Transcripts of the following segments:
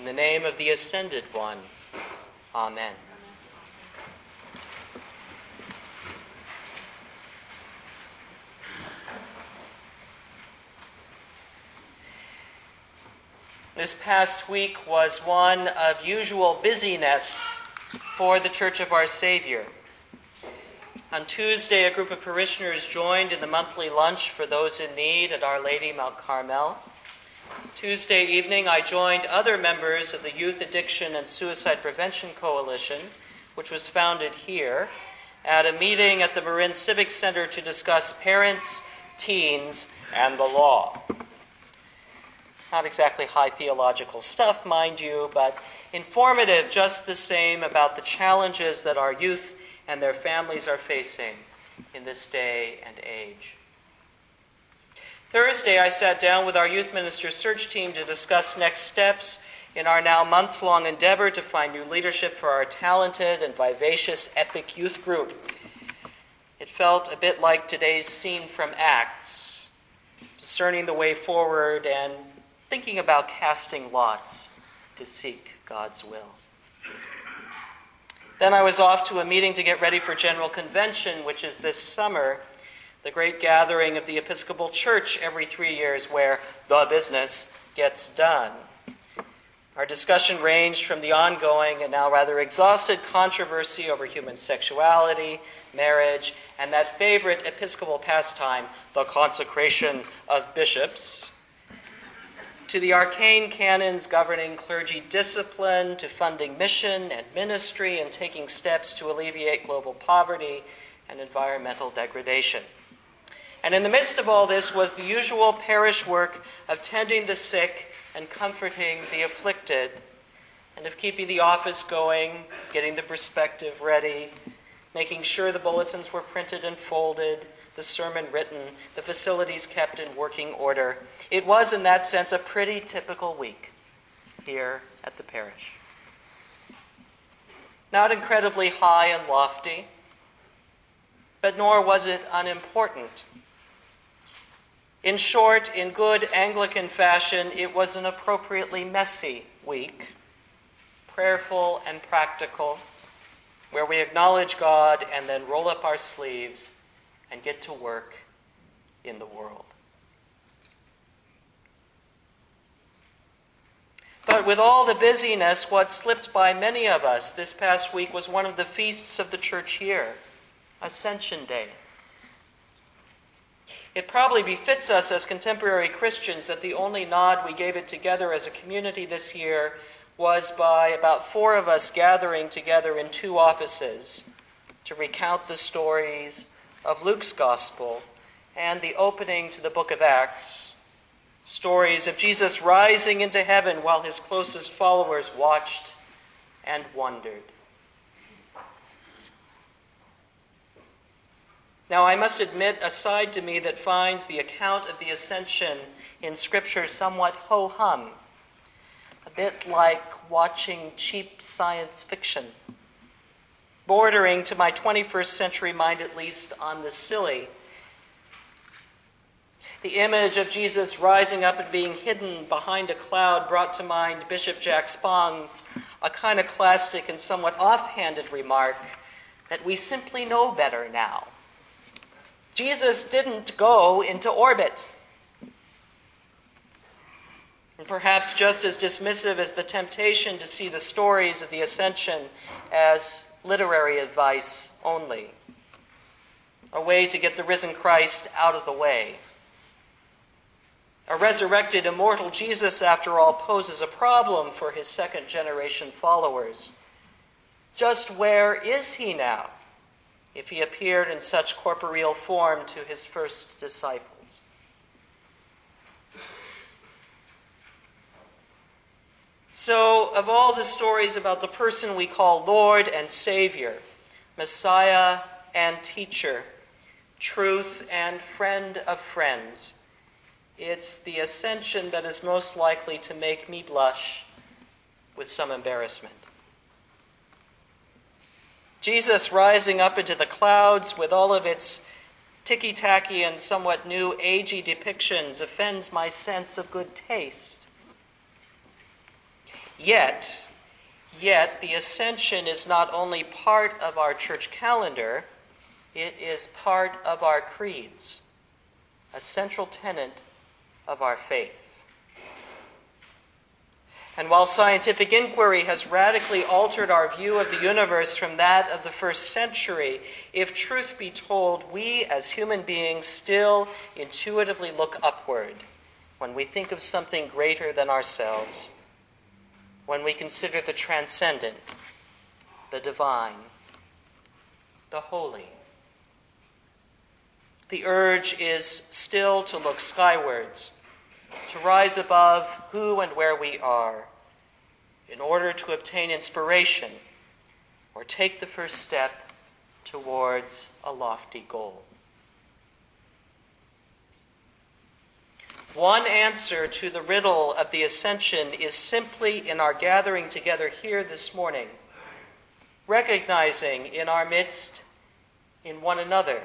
In the name of the Ascended One, Amen. This past week was one of usual busyness for the Church of Our Savior. On Tuesday, a group of parishioners joined in the monthly lunch for those in need at Our Lady Mount Carmel. Tuesday evening, I joined other members of the Youth Addiction and Suicide Prevention Coalition, which was founded here, at a meeting at the Marin Civic Center to discuss parents, teens, and the law. Not exactly high theological stuff, mind you, but informative just the same about the challenges that our youth and their families are facing in this day and age. Thursday, I sat down with our youth minister search team to discuss next steps in our now months long endeavor to find new leadership for our talented and vivacious epic youth group. It felt a bit like today's scene from Acts, discerning the way forward and thinking about casting lots to seek God's will. Then I was off to a meeting to get ready for General Convention, which is this summer, the great gathering of the Episcopal Church every three years where the business gets done. Our discussion ranged from the ongoing and now rather exhausted controversy over human sexuality, marriage, and that favorite Episcopal pastime, the consecration of bishops, to the arcane canons governing clergy discipline, to funding mission and ministry, and taking steps to alleviate global poverty and environmental degradation. And in the midst of all this was the usual parish work of tending the sick and comforting the afflicted, and of keeping the office going, getting the perspective ready, making sure the bulletins were printed and folded the sermon written, the facilities kept in working order. It was, in that sense, a pretty typical week here at the parish. Not incredibly high and lofty, but nor was it unimportant. In short, in good Anglican fashion, it was an appropriately messy week, prayerful and practical, where we acknowledge God and then roll up our sleeves and get to work in the world. But with all the busyness, what slipped by many of us this past week was one of the feasts of the church year, Ascension Day. It probably befits us as contemporary Christians that the only nod we gave it together as a community this year was by about four of us gathering together in two offices to recount the stories of Luke's Gospel and the opening to the book of Acts. Stories of Jesus rising into heaven while his closest followers watched and wondered. Now, I must admit a side to me that finds the account of the ascension in Scripture somewhat ho hum, a bit like watching cheap science fiction bordering to my 21st century mind at least on the silly. The image of Jesus rising up and being hidden behind a cloud brought to mind Bishop Jack Spong's iconoclastic and somewhat offhanded remark that we simply know better now. Jesus didn't go into orbit. And perhaps just as dismissive as the temptation to see the stories of the ascension as literary advice only, a way to get the risen Christ out of the way. A resurrected, immortal Jesus, after all, poses a problem for his second generation followers. Just where is he now, if he appeared in such corporeal form to his first disciples? So, of all the stories about the person we call Lord and Savior, Messiah and Teacher, Truth and Friend of Friends, it's the ascension that is most likely to make me blush with some embarrassment. Jesus rising up into the clouds with all of its ticky tacky and somewhat new agey depictions offends my sense of good taste. Yet, yet, the ascension is not only part of our church calendar, it is part of our creeds, a central tenet of our faith. And while scientific inquiry has radically altered our view of the universe from that of the first century, if truth be told, we as human beings still intuitively look upward when we think of something greater than ourselves, when we consider the transcendent, the divine, the holy. The urge is still to look skywards, to rise above who and where we are, in order to obtain inspiration or take the first step towards a lofty goal. One answer to the riddle of the ascension is simply in our gathering together here this morning, recognizing in our midst, in one another,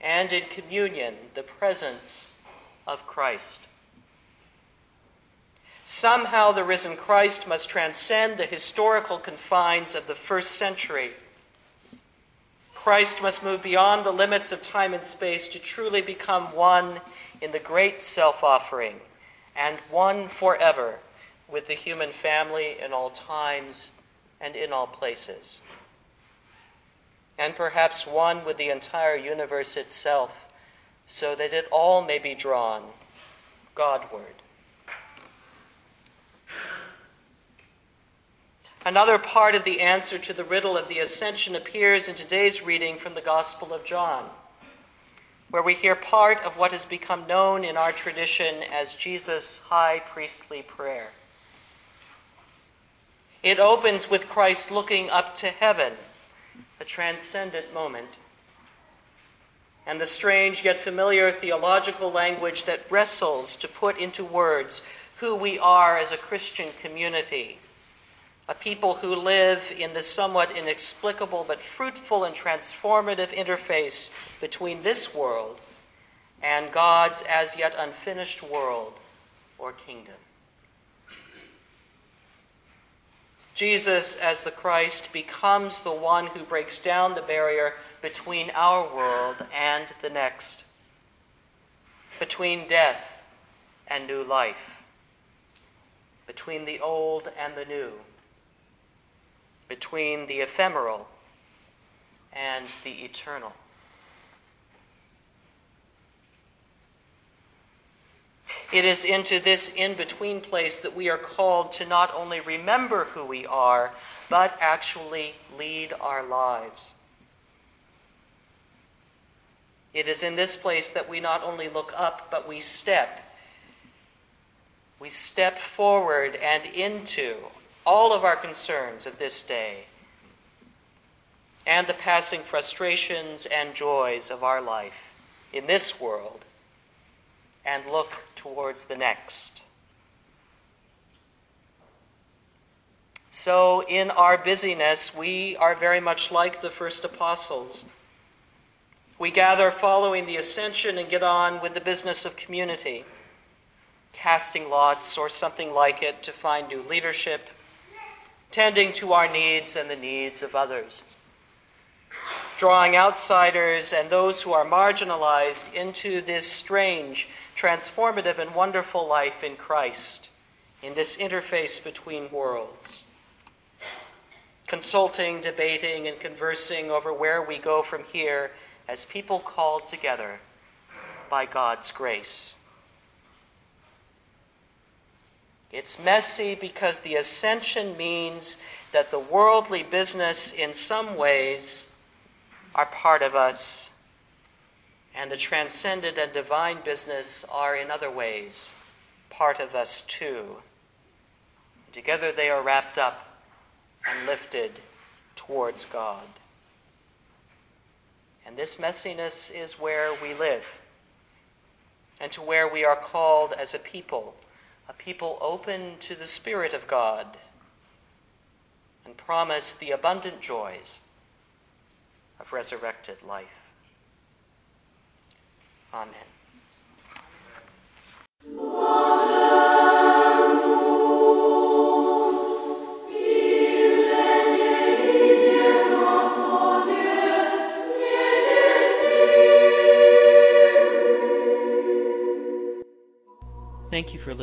and in communion the presence of Christ. Somehow the risen Christ must transcend the historical confines of the first century. Christ must move beyond the limits of time and space to truly become one in the great self offering and one forever with the human family in all times and in all places. And perhaps one with the entire universe itself, so that it all may be drawn Godward. Another part of the answer to the riddle of the ascension appears in today's reading from the Gospel of John where we hear part of what has become known in our tradition as Jesus' high priestly prayer. It opens with Christ looking up to heaven, a transcendent moment, and the strange yet familiar theological language that wrestles to put into words who we are as a Christian community a people who live in the somewhat inexplicable but fruitful and transformative interface between this world and God's as yet unfinished world or kingdom. Jesus, as the Christ, becomes the one who breaks down the barrier between our world and the next, between death and new life, between the old and the new between the ephemeral and the eternal. It is into this in between place that we are called to not only remember who we are, but actually lead our lives. It is in this place that we not only look up, but we step. We step forward and into all of our concerns of this day and the passing frustrations and joys of our life in this world and look towards the next. So, in our busyness, we are very much like the first apostles. We gather following the ascension and get on with the business of community, casting lots or something like it to find new leadership tending to our needs and the needs of others, drawing outsiders and those who are marginalized into this strange, transformative, and wonderful life in Christ, in this interface between worlds. Consulting, debating, and conversing over where we go from here as people called together by God's grace. It's messy because the ascension means that the worldly business, in some ways, are part of us, and the transcendent and divine business are, in other ways, part of us too. Together they are wrapped up and lifted towards God. And this messiness is where we live, and to where we are called as a people a people open to the Spirit of God and promise the abundant joys of resurrected life. Amen.